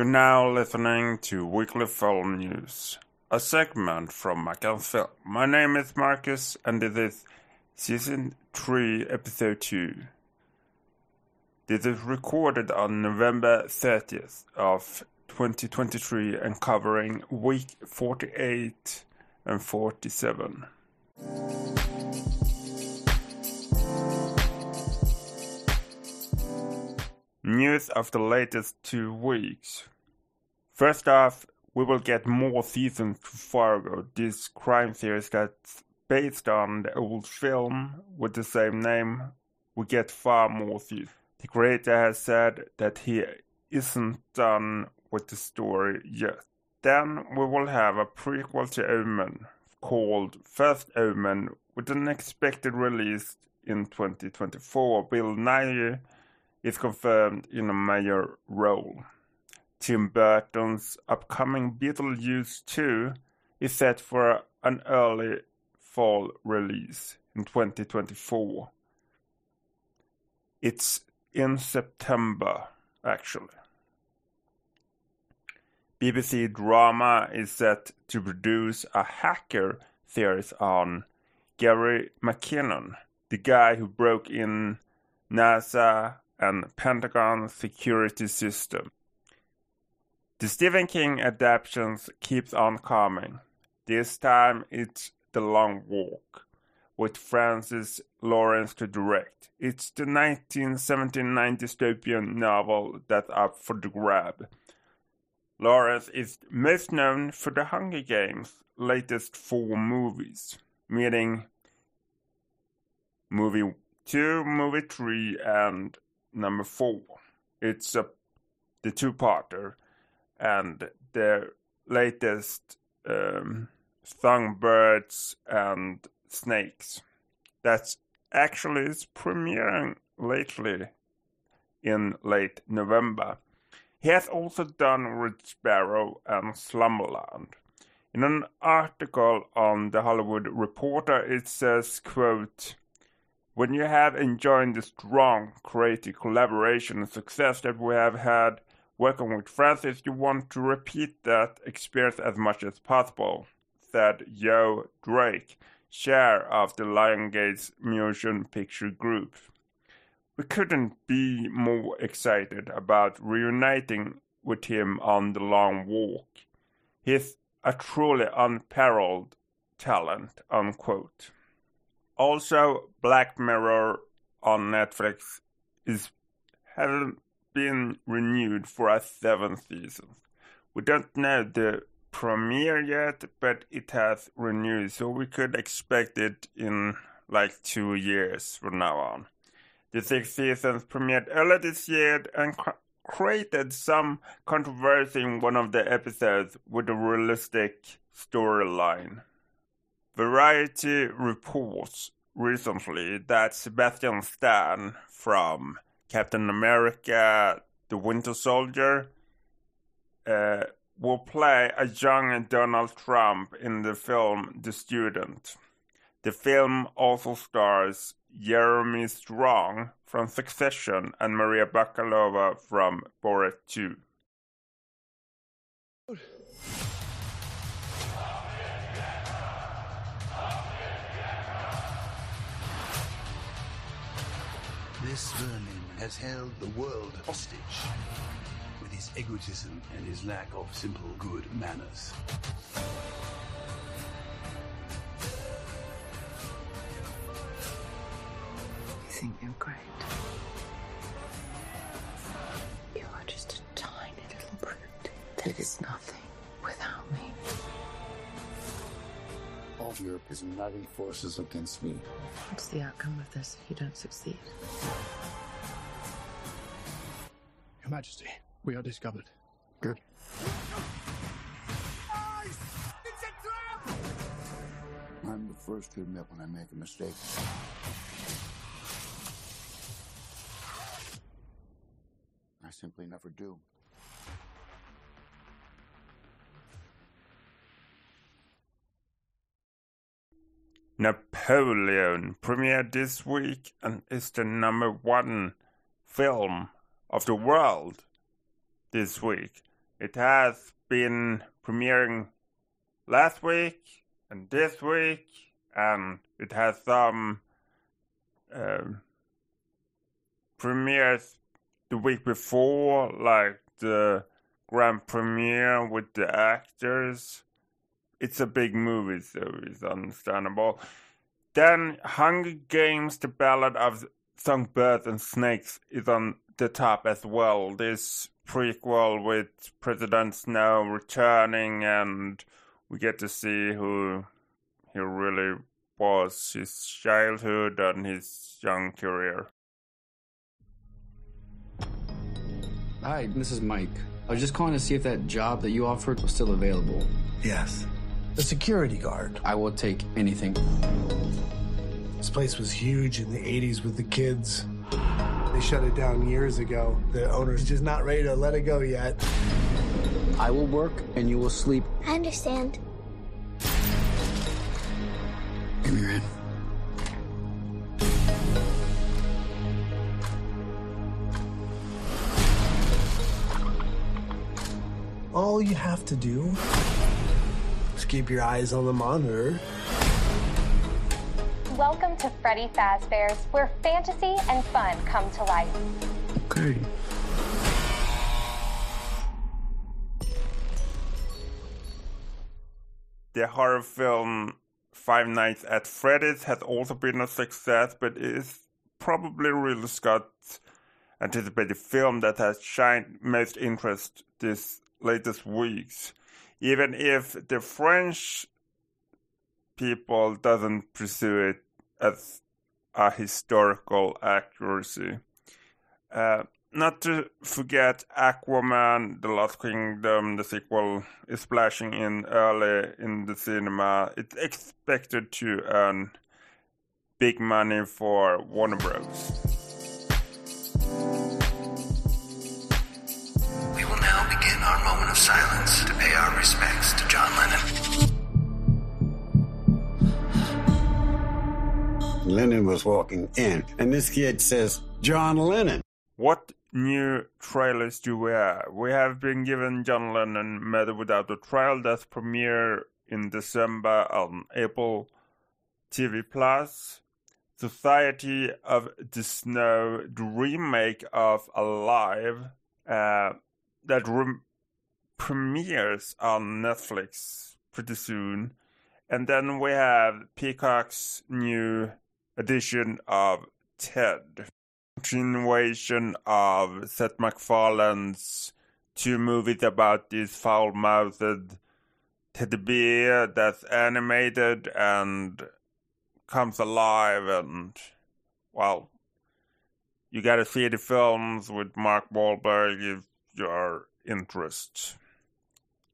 You're now listening to Weekly Film News, a segment from Mackan's Film. My name is Marcus, and this is Season 3, Episode 2. This is recorded on November 30th of 2023 and covering week 48 and 47. News of the latest two weeks. First off, we will get more seasons to Fargo, this crime series that's based on the old film with the same name. We get far more seasons. The creator has said that he isn't done with the story yet. Then we will have a prequel to Omen called First Omen with an expected release in 2024. Bill Nighy is confirmed in a major role. Tim Burton's upcoming Beetlejuice 2 is set for an early fall release in 2024. It's in September, actually. BBC Drama is set to produce a hacker series on Gary McKinnon, the guy who broke in NASA and Pentagon security system. The Stephen King adaptations keeps on coming. This time it's The Long Walk with Francis Lawrence to direct. It's the 1979 dystopian novel that's up for the grab. Lawrence is most known for the Hunger Games' latest four movies, meaning movie 2, movie 3, and number 4. It's a, the two-parter, and their latest um, Songbirds and Snakes. That's actually is premiering lately in late November. He has also done Red Sparrow and Slumberland. In an article on The Hollywood Reporter, it says, quote, When you have enjoyed the strong creative collaboration and success that we have had working with Francis, you want to repeat that experience as much as possible, said Joe Drake, chair of the Lionsgate Motion Picture Group. We couldn't be more excited about reuniting with him on the long walk. He's a truly unparalleled talent, unquote. Also, Black Mirror on Netflix is hasn't been renewed for a seventh season. We don't know the premiere yet, but it has renewed, so we could expect it in like two years from now on. The sixth season premiered earlier this year and created some controversy in one of the episodes with a realistic storyline. Variety reports recently that Sebastian Stan from Captain America The Winter Soldier uh, will play a young Donald Trump in the film The Student. The film also stars Jeremy Strong from Succession and Maria Bakalova from Borat 2. This has held the world hostage with his egotism and his lack of simple good manners. You think you're great. You are just a tiny little brute that is nothing without me. All Europe is uniting forces against me. What's the outcome of this if you don't succeed? Your Majesty, we are discovered. Good. I'm the first to admit when I make a mistake. I simply never do. Napoleon premiered this week and is the number one film of the world this week. It has been premiering last week and this week, and it has some um, premieres the week before, like the grand premiere with the actors. It's a big movie, so it's understandable. Then Hunger Games: The Ballad of Songbirds and Snakes is on the top as well. This prequel with President Snow returning, and we get to see who he really was, his childhood and his young career. Hi, this is Mike. I was just calling to see if that job that you offered was still available. Yes. The security guard. I will take anything. This place was huge in the 80s with the kids. They shut it down years ago. The owner's just not ready to let it go yet. I will work and you will sleep. I understand. Give me your hand. All you have to do is keep your eyes on the monitor. Welcome to Freddy Fazbear's, where fantasy and fun come to life. Okay. The horror film Five Nights at Freddy's has also been a success, but it is probably Ridley Scott's anticipated film that has shined most interest this latest weeks. Even if the French people doesn't pursue it as a historical accuracy. Uh, not to forget Aquaman, The Lost Kingdom, the sequel is splashing in early in the cinema. It's expected to earn big money for Warner Bros. We will now begin our moment of silence to pay our respects to John Lennon. Lennon was walking in, and this kid says, John Lennon. What new trailers do we have? We have been given John Lennon Murder Without a Trial that's premiere in December on Apple TV Plus. Society of the Snow, the remake of Alive, uh, that re- premieres on Netflix pretty soon. And then we have Peacock's new edition of Ted continuation of Seth MacFarlane's two movies about this foul-mouthed teddy bear that's animated and comes alive and well you gotta see the films with Mark Wahlberg if you're interested.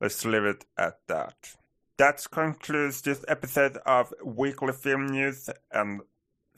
Let's leave it at that. That concludes this episode of Weekly Film News and